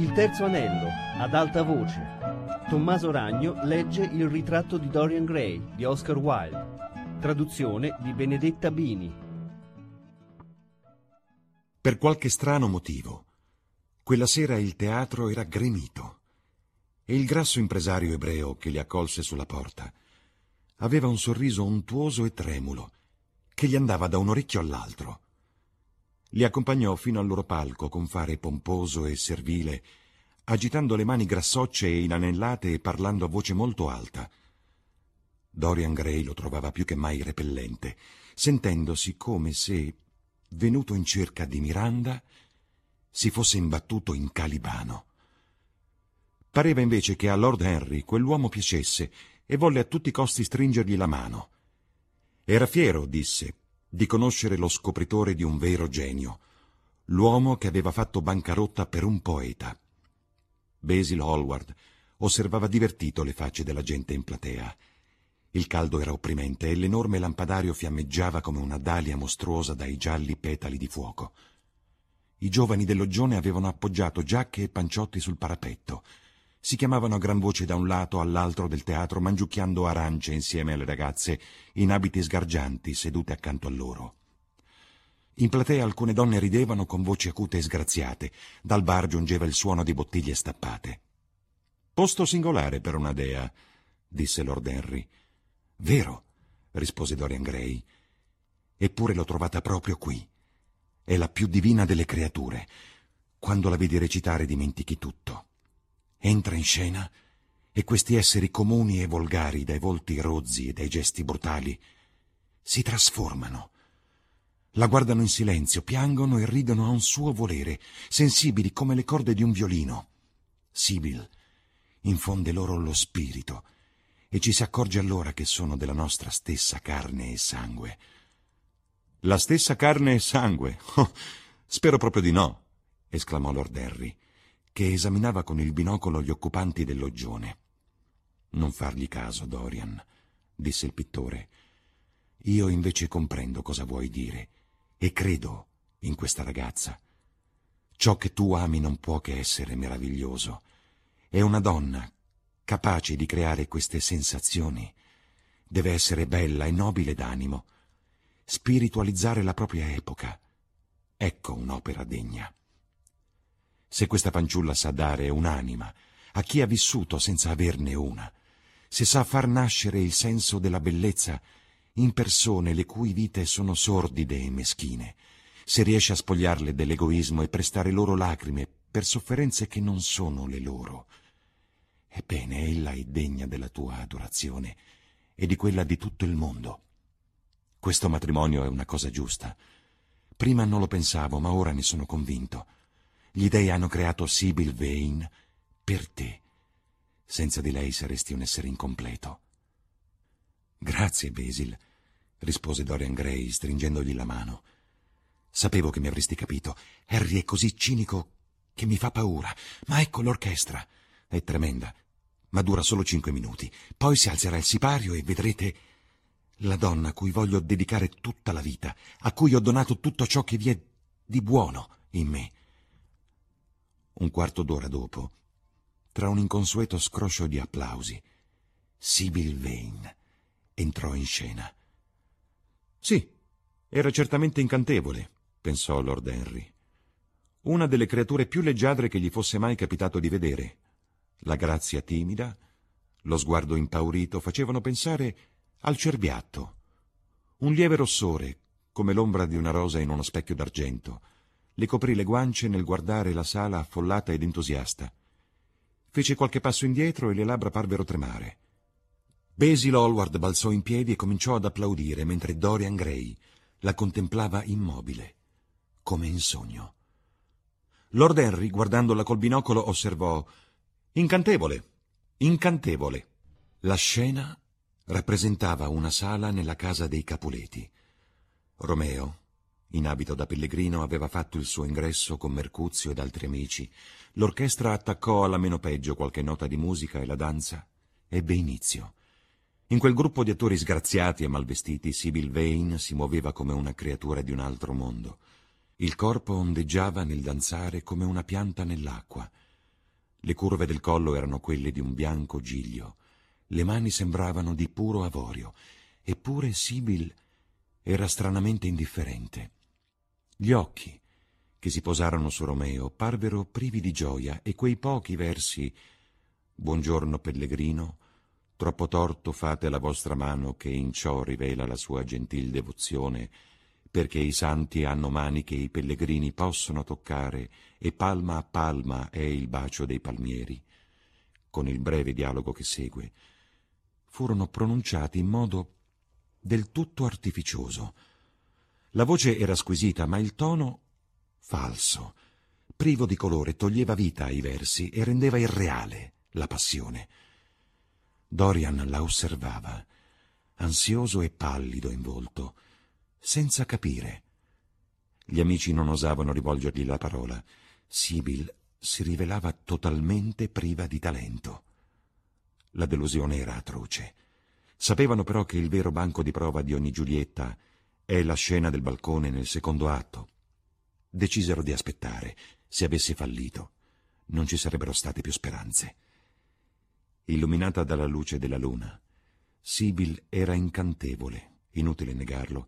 Il terzo anello, ad alta voce. Tommaso Ragno legge Il ritratto di Dorian Gray di Oscar Wilde. Traduzione di Benedetta Bini. Per qualche strano motivo, quella sera il teatro era gremito e il grasso impresario ebreo che li accolse sulla porta aveva un sorriso untuoso e tremulo che gli andava da un orecchio all'altro. Li accompagnò fino al loro palco con fare pomposo e servile, agitando le mani grassocce e inanellate e parlando a voce molto alta. Dorian Gray lo trovava più che mai repellente, sentendosi come se, venuto in cerca di Miranda, si fosse imbattuto in Calibano. Pareva invece che a Lord Henry quell'uomo piacesse e volle a tutti i costi stringergli la mano. Era fiero, disse, di conoscere lo scopritore di un vero genio, l'uomo che aveva fatto bancarotta per un poeta. Basil Hallward osservava divertito le facce della gente in platea. Il caldo era opprimente e l'enorme lampadario fiammeggiava come una dalia mostruosa dai gialli petali di fuoco. I giovani del loggione avevano appoggiato giacche e panciotti sul parapetto. Si chiamavano a gran voce da un lato all'altro del teatro, mangiucchiando arance insieme alle ragazze in abiti sgargianti sedute accanto a loro. In platea alcune donne ridevano con voci acute e sgraziate. Dal bar giungeva il suono di bottiglie stappate. Posto singolare per una dea, disse Lord Henry. Vero, rispose Dorian Gray. Eppure l'ho trovata proprio qui. È la più divina delle creature. Quando la vedi recitare dimentichi tutto. Entra in scena e questi esseri comuni e volgari, dai volti rozzi e dai gesti brutali, si trasformano. La guardano in silenzio, piangono e ridono a un suo volere, sensibili come le corde di un violino. Sibyl infonde loro lo spirito e ci si accorge allora che sono della nostra stessa carne e sangue. La stessa carne e sangue? Oh, spero proprio di no, esclamò Lord Henry che esaminava con il binocolo gli occupanti del loggione. Non fargli caso, Dorian, disse il pittore. Io invece comprendo cosa vuoi dire e credo in questa ragazza. Ciò che tu ami non può che essere meraviglioso. È una donna capace di creare queste sensazioni. Deve essere bella e nobile d'animo. Spiritualizzare la propria epoca. Ecco un'opera degna. Se questa fanciulla sa dare un'anima a chi ha vissuto senza averne una, se sa far nascere il senso della bellezza in persone le cui vite sono sordide e meschine, se riesce a spogliarle dell'egoismo e prestare loro lacrime per sofferenze che non sono le loro, ebbene ella è degna della tua adorazione e di quella di tutto il mondo. Questo matrimonio è una cosa giusta. Prima non lo pensavo, ma ora ne sono convinto. Gli dei hanno creato Sibyl Vane per te. Senza di lei saresti un essere incompleto. Grazie, Basil, rispose Dorian Gray, stringendogli la mano. Sapevo che mi avresti capito. Harry è così cinico che mi fa paura. Ma ecco l'orchestra. È tremenda, ma dura solo cinque minuti. Poi si alzerà il sipario e vedrete la donna a cui voglio dedicare tutta la vita, a cui ho donato tutto ciò che vi è di buono in me. Un quarto d'ora dopo, tra un inconsueto scroscio di applausi, Sibyl Vane entrò in scena. Sì, era certamente incantevole, pensò Lord Henry. Una delle creature più leggiadre che gli fosse mai capitato di vedere. La grazia timida, lo sguardo impaurito facevano pensare al cerbiatto. Un lieve rossore, come l'ombra di una rosa in uno specchio d'argento, le coprì le guance nel guardare la sala affollata ed entusiasta. Fece qualche passo indietro e le labbra parvero tremare. Basil Hallward balzò in piedi e cominciò ad applaudire mentre Dorian Gray la contemplava immobile, come in sogno. Lord Henry, guardandola col binocolo, osservò Incantevole, incantevole. La scena rappresentava una sala nella casa dei Capuleti. Romeo, in abito da pellegrino, aveva fatto il suo ingresso con Mercuzio ed altri amici. L'orchestra attaccò alla meno peggio qualche nota di musica e la danza ebbe inizio. In quel gruppo di attori sgraziati e malvestiti, Sibyl Vane si muoveva come una creatura di un altro mondo. Il corpo ondeggiava nel danzare come una pianta nell'acqua. Le curve del collo erano quelle di un bianco giglio, le mani sembravano di puro avorio, eppure Sibyl era stranamente indifferente. Gli occhi, che si posarono su Romeo, parvero privi di gioia e quei pochi versi Buongiorno pellegrino, troppo torto fate la vostra mano che in ciò rivela la sua gentil devozione, perché i santi hanno mani che i pellegrini possono toccare e palma a palma è il bacio dei palmieri. Con il breve dialogo che segue, furono pronunciati in modo del tutto artificioso. La voce era squisita, ma il tono falso, privo di colore, toglieva vita ai versi e rendeva irreale la passione. Dorian la osservava, ansioso e pallido in volto, senza capire. Gli amici non osavano rivolgergli la parola. Sibyl si rivelava totalmente priva di talento. La delusione era atroce. Sapevano però che il vero banco di prova di ogni Giulietta è la scena del balcone nel secondo atto. Decisero di aspettare. Se avesse fallito, non ci sarebbero state più speranze. Illuminata dalla luce della luna, Sibyl era incantevole, inutile negarlo,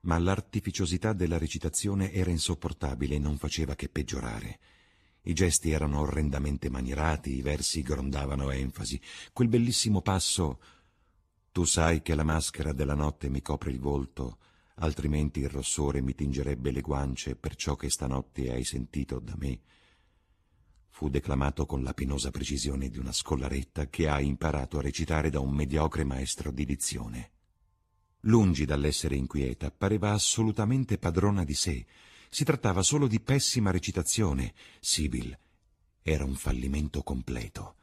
ma l'artificiosità della recitazione era insopportabile e non faceva che peggiorare. I gesti erano orrendamente manierati, i versi grondavano enfasi. Quel bellissimo passo Tu sai che la maschera della notte mi copre il volto, altrimenti il rossore mi tingerebbe le guance per ciò che stanotte hai sentito da me. Fu declamato con la penosa precisione di una scollaretta che ha imparato a recitare da un mediocre maestro di dizione. Lungi dall'essere inquieta, pareva assolutamente padrona di sé. Si trattava solo di pessima recitazione. Sibyl era un fallimento completo.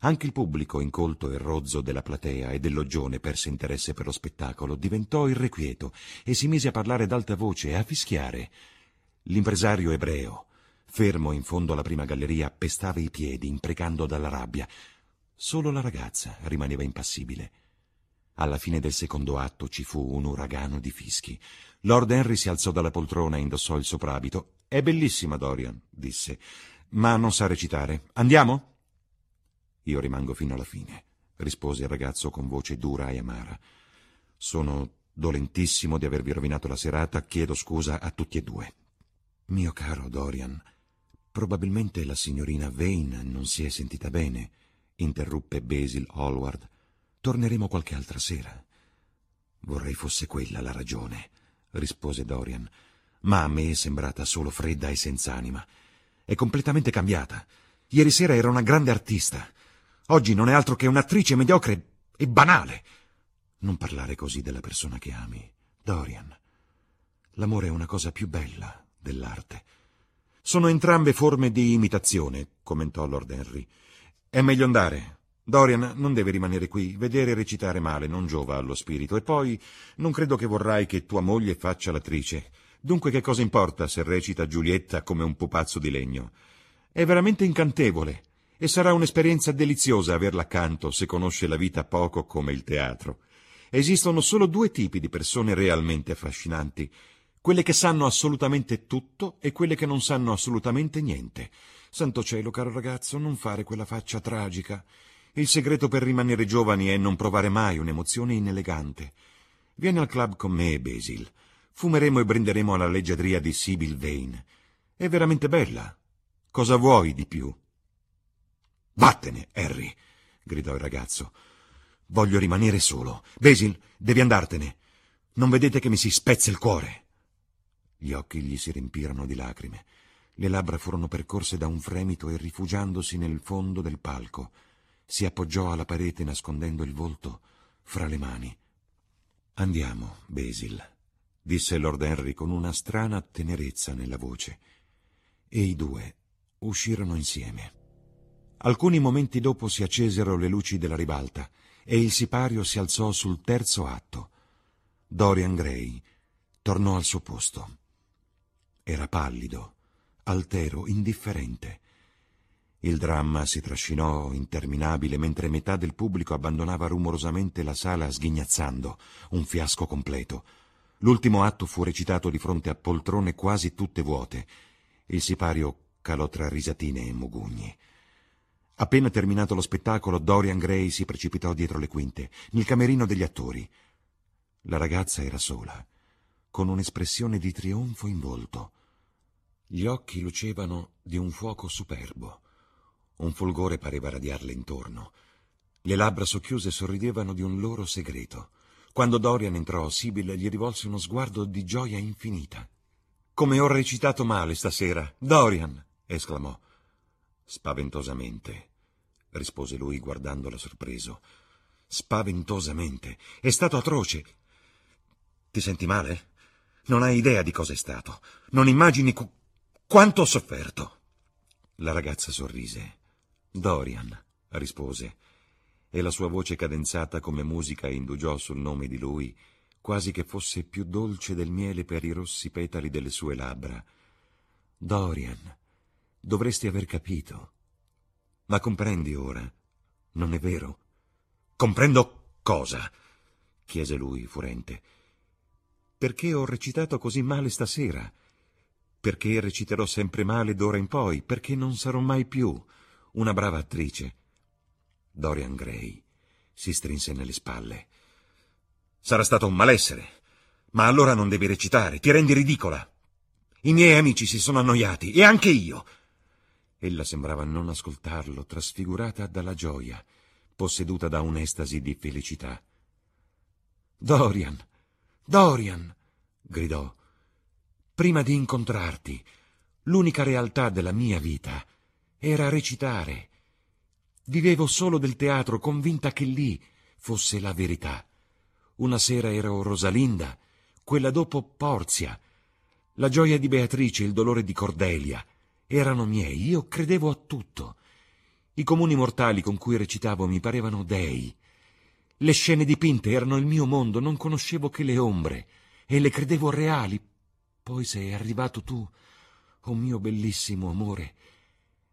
Anche il pubblico, incolto e rozzo della platea e del loggione perse interesse per lo spettacolo, diventò irrequieto e si mise a parlare ad alta voce e a fischiare. L'impresario ebreo, fermo in fondo alla prima galleria, pestava i piedi, imprecando dalla rabbia. Solo la ragazza rimaneva impassibile. Alla fine del secondo atto ci fu un uragano di fischi. Lord Henry si alzò dalla poltrona e indossò il soprabito. È bellissima, Dorian, disse, ma non sa recitare. Andiamo? Io rimango fino alla fine, rispose il ragazzo con voce dura e amara. Sono dolentissimo di avervi rovinato la serata, chiedo scusa a tutti e due. Mio caro Dorian, probabilmente la signorina Vane non si è sentita bene, interruppe Basil Hallward Torneremo qualche altra sera. Vorrei fosse quella la ragione, rispose Dorian, ma a me è sembrata solo fredda e senza anima. È completamente cambiata. Ieri sera era una grande artista. Oggi non è altro che un'attrice mediocre e banale. Non parlare così della persona che ami, Dorian. L'amore è una cosa più bella dell'arte. Sono entrambe forme di imitazione, commentò Lord Henry. È meglio andare. Dorian non deve rimanere qui. Vedere recitare male non giova allo spirito. E poi non credo che vorrai che tua moglie faccia l'attrice. Dunque che cosa importa se recita Giulietta come un pupazzo di legno? È veramente incantevole e sarà un'esperienza deliziosa averla accanto se conosce la vita poco come il teatro. Esistono solo due tipi di persone realmente affascinanti, quelle che sanno assolutamente tutto e quelle che non sanno assolutamente niente. Santo cielo, caro ragazzo, non fare quella faccia tragica. Il segreto per rimanere giovani è non provare mai un'emozione inelegante. Vieni al club con me, Basil. Fumeremo e brinderemo alla leggiadria di Sibyl Vane. È veramente bella. Cosa vuoi di più? Vattene, Harry, gridò il ragazzo. Voglio rimanere solo. Basil, devi andartene. Non vedete che mi si spezza il cuore? Gli occhi gli si riempirono di lacrime. Le labbra furono percorse da un fremito e rifugiandosi nel fondo del palco si appoggiò alla parete nascondendo il volto fra le mani. Andiamo, Basil, disse Lord Henry con una strana tenerezza nella voce. E i due uscirono insieme. Alcuni momenti dopo si accesero le luci della ribalta e il sipario si alzò sul terzo atto. Dorian Gray tornò al suo posto. Era pallido, altero, indifferente il dramma si trascinò interminabile mentre metà del pubblico abbandonava rumorosamente la sala sghignazzando, un fiasco completo. L'ultimo atto fu recitato di fronte a poltrone quasi tutte vuote. Il sipario calò tra risatine e mugugni. Appena terminato lo spettacolo, Dorian Gray si precipitò dietro le quinte, nel camerino degli attori. La ragazza era sola, con un'espressione di trionfo in volto. Gli occhi lucevano di un fuoco superbo. Un fulgore pareva radiarle intorno. Le labbra socchiuse sorridevano di un loro segreto. Quando Dorian entrò, Sibyl gli rivolse uno sguardo di gioia infinita. Come ho recitato male stasera, Dorian! esclamò. Spaventosamente, rispose lui guardandola sorpreso. Spaventosamente. È stato atroce. Ti senti male? Non hai idea di cosa è stato. Non immagini qu- quanto ho sofferto. La ragazza sorrise. Dorian, rispose, e la sua voce cadenzata come musica indugiò sul nome di lui, quasi che fosse più dolce del miele per i rossi petali delle sue labbra. Dorian, Dovresti aver capito. Ma comprendi ora, non è vero? Comprendo cosa? chiese lui, furente. Perché ho recitato così male stasera? Perché reciterò sempre male d'ora in poi? Perché non sarò mai più una brava attrice? Dorian Gray si strinse nelle spalle. Sarà stato un malessere. Ma allora non devi recitare, ti rendi ridicola. I miei amici si sono annoiati, e anche io. Ella sembrava non ascoltarlo, trasfigurata dalla gioia, posseduta da un'estasi di felicità. Dorian, Dorian, gridò, prima di incontrarti, l'unica realtà della mia vita era recitare. Vivevo solo del teatro, convinta che lì fosse la verità. Una sera ero Rosalinda, quella dopo Porzia. La gioia di Beatrice, il dolore di Cordelia, erano miei, io credevo a tutto. I comuni mortali con cui recitavo mi parevano dei. Le scene dipinte erano il mio mondo, non conoscevo che le ombre, e le credevo reali. Poi sei arrivato tu, oh mio bellissimo amore,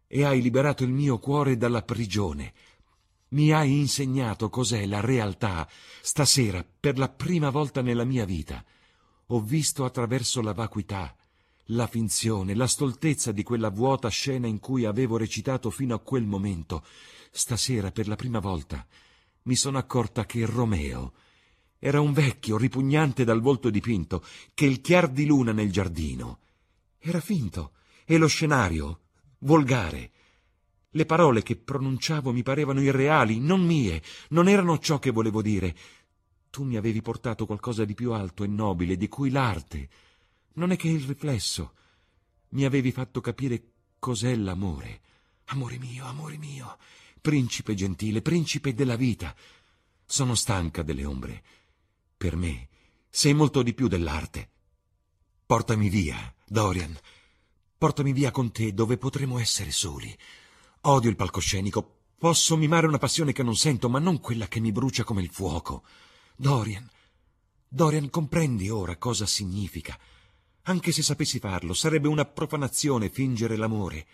e hai liberato il mio cuore dalla prigione. Mi hai insegnato cos'è la realtà. Stasera, per la prima volta nella mia vita, ho visto attraverso la vacuità la finzione, la stoltezza di quella vuota scena in cui avevo recitato fino a quel momento. Stasera, per la prima volta, mi sono accorta che Romeo era un vecchio ripugnante dal volto dipinto, che il chiar di luna nel giardino era finto e lo scenario volgare. Le parole che pronunciavo mi parevano irreali, non mie, non erano ciò che volevo dire. Tu mi avevi portato qualcosa di più alto e nobile, di cui l'arte non è che il riflesso. Mi avevi fatto capire cos'è l'amore. Amore mio, amore mio, principe gentile, principe della vita. Sono stanca delle ombre. Per me sei molto di più dell'arte. Portami via, Dorian. Portami via con te dove potremo essere soli. Odio il palcoscenico. Posso mimare una passione che non sento, ma non quella che mi brucia come il fuoco. Dorian, Dorian, comprendi ora cosa significa anche se sapessi farlo, sarebbe una profanazione fingere l'amore.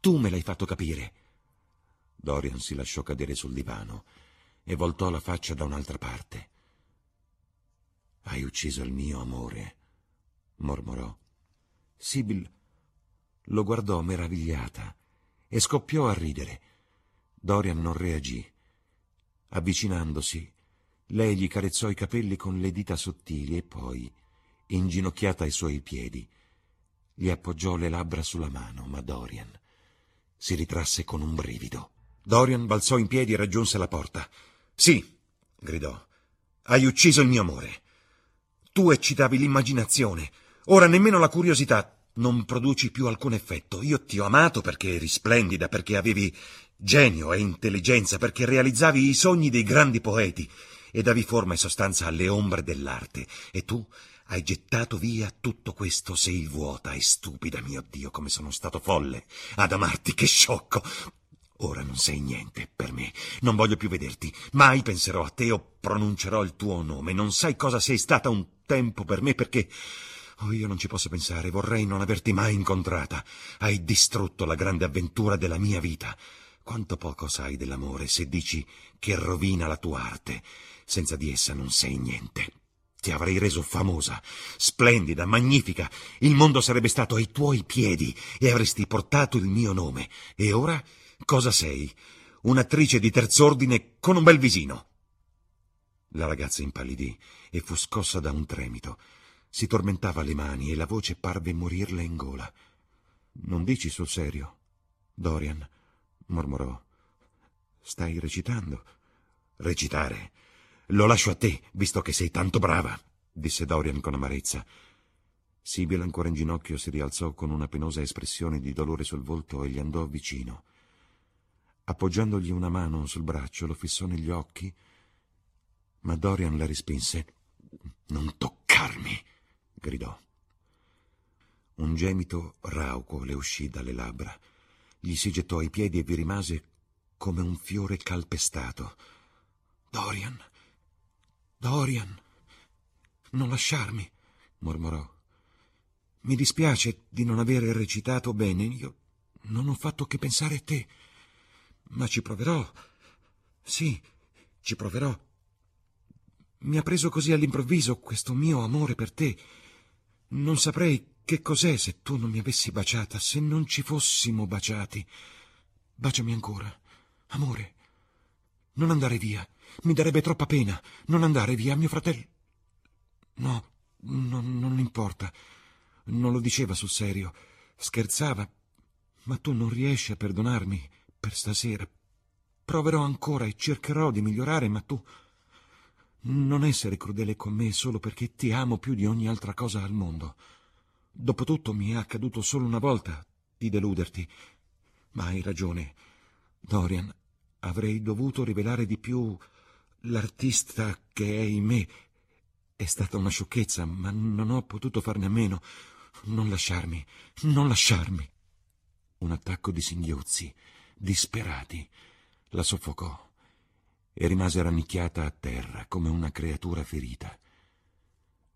Tu me l'hai fatto capire. Dorian si lasciò cadere sul divano e voltò la faccia da un'altra parte. Hai ucciso il mio amore, mormorò. Sibyl lo guardò meravigliata e scoppiò a ridere. Dorian non reagì. Avvicinandosi, lei gli carezzò i capelli con le dita sottili e poi inginocchiata ai suoi piedi. Gli appoggiò le labbra sulla mano, ma Dorian si ritrasse con un brivido. Dorian balzò in piedi e raggiunse la porta. Sì, gridò, hai ucciso il mio amore. Tu eccitavi l'immaginazione, ora nemmeno la curiosità. Non produci più alcun effetto. Io ti ho amato perché eri splendida, perché avevi genio e intelligenza, perché realizzavi i sogni dei grandi poeti e davi forma e sostanza alle ombre dell'arte. E tu hai gettato via tutto questo, sei vuota e stupida, mio Dio, come sono stato folle ad amarti, che sciocco. Ora non sei niente per me, non voglio più vederti, mai penserò a te o pronuncerò il tuo nome, non sai cosa sei stata un tempo per me perché... Oh, io non ci posso pensare, vorrei non averti mai incontrata. Hai distrutto la grande avventura della mia vita. Quanto poco sai dell'amore se dici che rovina la tua arte. Senza di essa non sei niente. Ti avrei reso famosa, splendida, magnifica. Il mondo sarebbe stato ai tuoi piedi e avresti portato il mio nome. E ora Cosa sei? Un'attrice di terz'ordine con un bel visino. La ragazza impallidì e fu scossa da un tremito. Si tormentava le mani e la voce parve morirle in gola. Non dici sul serio? Dorian mormorò. Stai recitando? Recitare? Lo lascio a te, visto che sei tanto brava, disse Dorian con amarezza. Sibyl, ancora in ginocchio, si rialzò con una penosa espressione di dolore sul volto e gli andò vicino. Appoggiandogli una mano sul braccio, lo fissò negli occhi, ma Dorian la respinse. Non toccarmi! gridò. Un gemito rauco le uscì dalle labbra. Gli si gettò ai piedi e vi rimase come un fiore calpestato. Dorian, Dorian, non lasciarmi, mormorò. Mi dispiace di non avere recitato bene. Io non ho fatto che pensare a te. Ma ci proverò. Sì, ci proverò. Mi ha preso così all'improvviso questo mio amore per te. Non saprei che cos'è se tu non mi avessi baciata, se non ci fossimo baciati. Baciami ancora, amore. Non andare via. Mi darebbe troppa pena non andare via, mio fratello. No, no non importa. Non lo diceva sul serio. Scherzava. Ma tu non riesci a perdonarmi per stasera. Proverò ancora e cercherò di migliorare, ma tu non essere crudele con me solo perché ti amo più di ogni altra cosa al mondo. Dopotutto mi è accaduto solo una volta di deluderti. Ma hai ragione, Dorian. Avrei dovuto rivelare di più l'artista che è in me. È stata una sciocchezza, ma non ho potuto farne a meno. Non lasciarmi, non lasciarmi. Un attacco di singhiozzi, disperati, la soffocò e rimase rannicchiata a terra come una creatura ferita.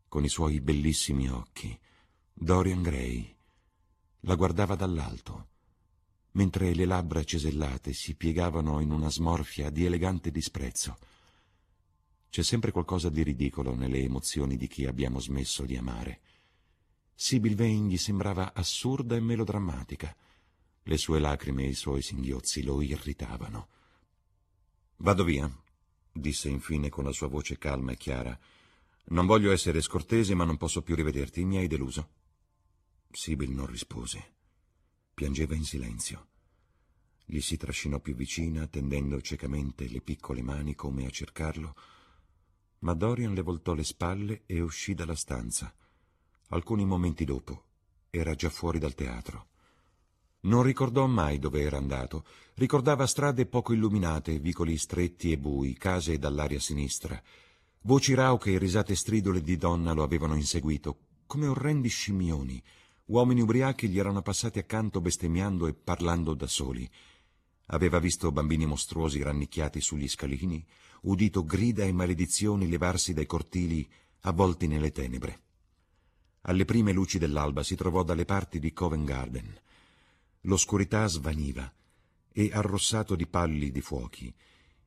Con i suoi bellissimi occhi, Dorian Gray la guardava dall'alto, mentre le labbra cesellate si piegavano in una smorfia di elegante disprezzo. C'è sempre qualcosa di ridicolo nelle emozioni di chi abbiamo smesso di amare. Sibyl Vane gli sembrava assurda e melodrammatica. Le sue lacrime e i suoi singhiozzi lo irritavano. Vado via, disse infine con la sua voce calma e chiara. Non voglio essere scortese, ma non posso più rivederti. Mi hai deluso. Sibyl non rispose. Piangeva in silenzio. Gli si trascinò più vicina, tendendo ciecamente le piccole mani come a cercarlo, ma Dorian le voltò le spalle e uscì dalla stanza. Alcuni momenti dopo era già fuori dal teatro. Non ricordò mai dove era andato. Ricordava strade poco illuminate, vicoli stretti e bui, case dall'aria sinistra. Voci rauche e risate stridole di donna lo avevano inseguito, come orrendi scimmioni. Uomini ubriachi gli erano passati accanto bestemmiando e parlando da soli. Aveva visto bambini mostruosi rannicchiati sugli scalini, udito grida e maledizioni levarsi dai cortili avvolti nelle tenebre. Alle prime luci dell'alba si trovò dalle parti di Covent Garden. L'oscurità svaniva e, arrossato di pallidi fuochi,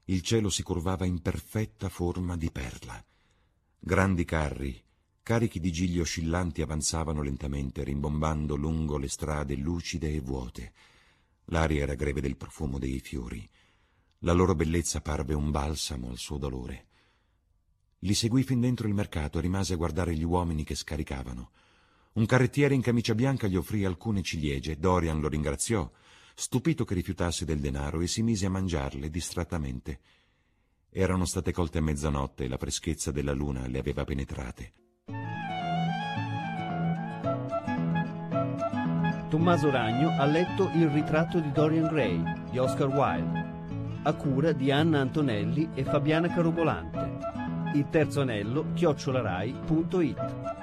il cielo si curvava in perfetta forma di perla. Grandi carri, carichi di gigli oscillanti, avanzavano lentamente, rimbombando lungo le strade lucide e vuote. L'aria era greve del profumo dei fiori. La loro bellezza parve un balsamo al suo dolore. Li seguì fin dentro il mercato e rimase a guardare gli uomini che scaricavano. Un carrettiere in camicia bianca gli offrì alcune ciliegie. Dorian lo ringraziò, stupito che rifiutasse del denaro, e si mise a mangiarle distrattamente. Erano state colte a mezzanotte e la freschezza della luna le aveva penetrate. Tommaso Ragno ha letto Il ritratto di Dorian Gray di Oscar Wilde, a cura di Anna Antonelli e Fabiana Carobolante. Il terzo anello chiocciolarai.it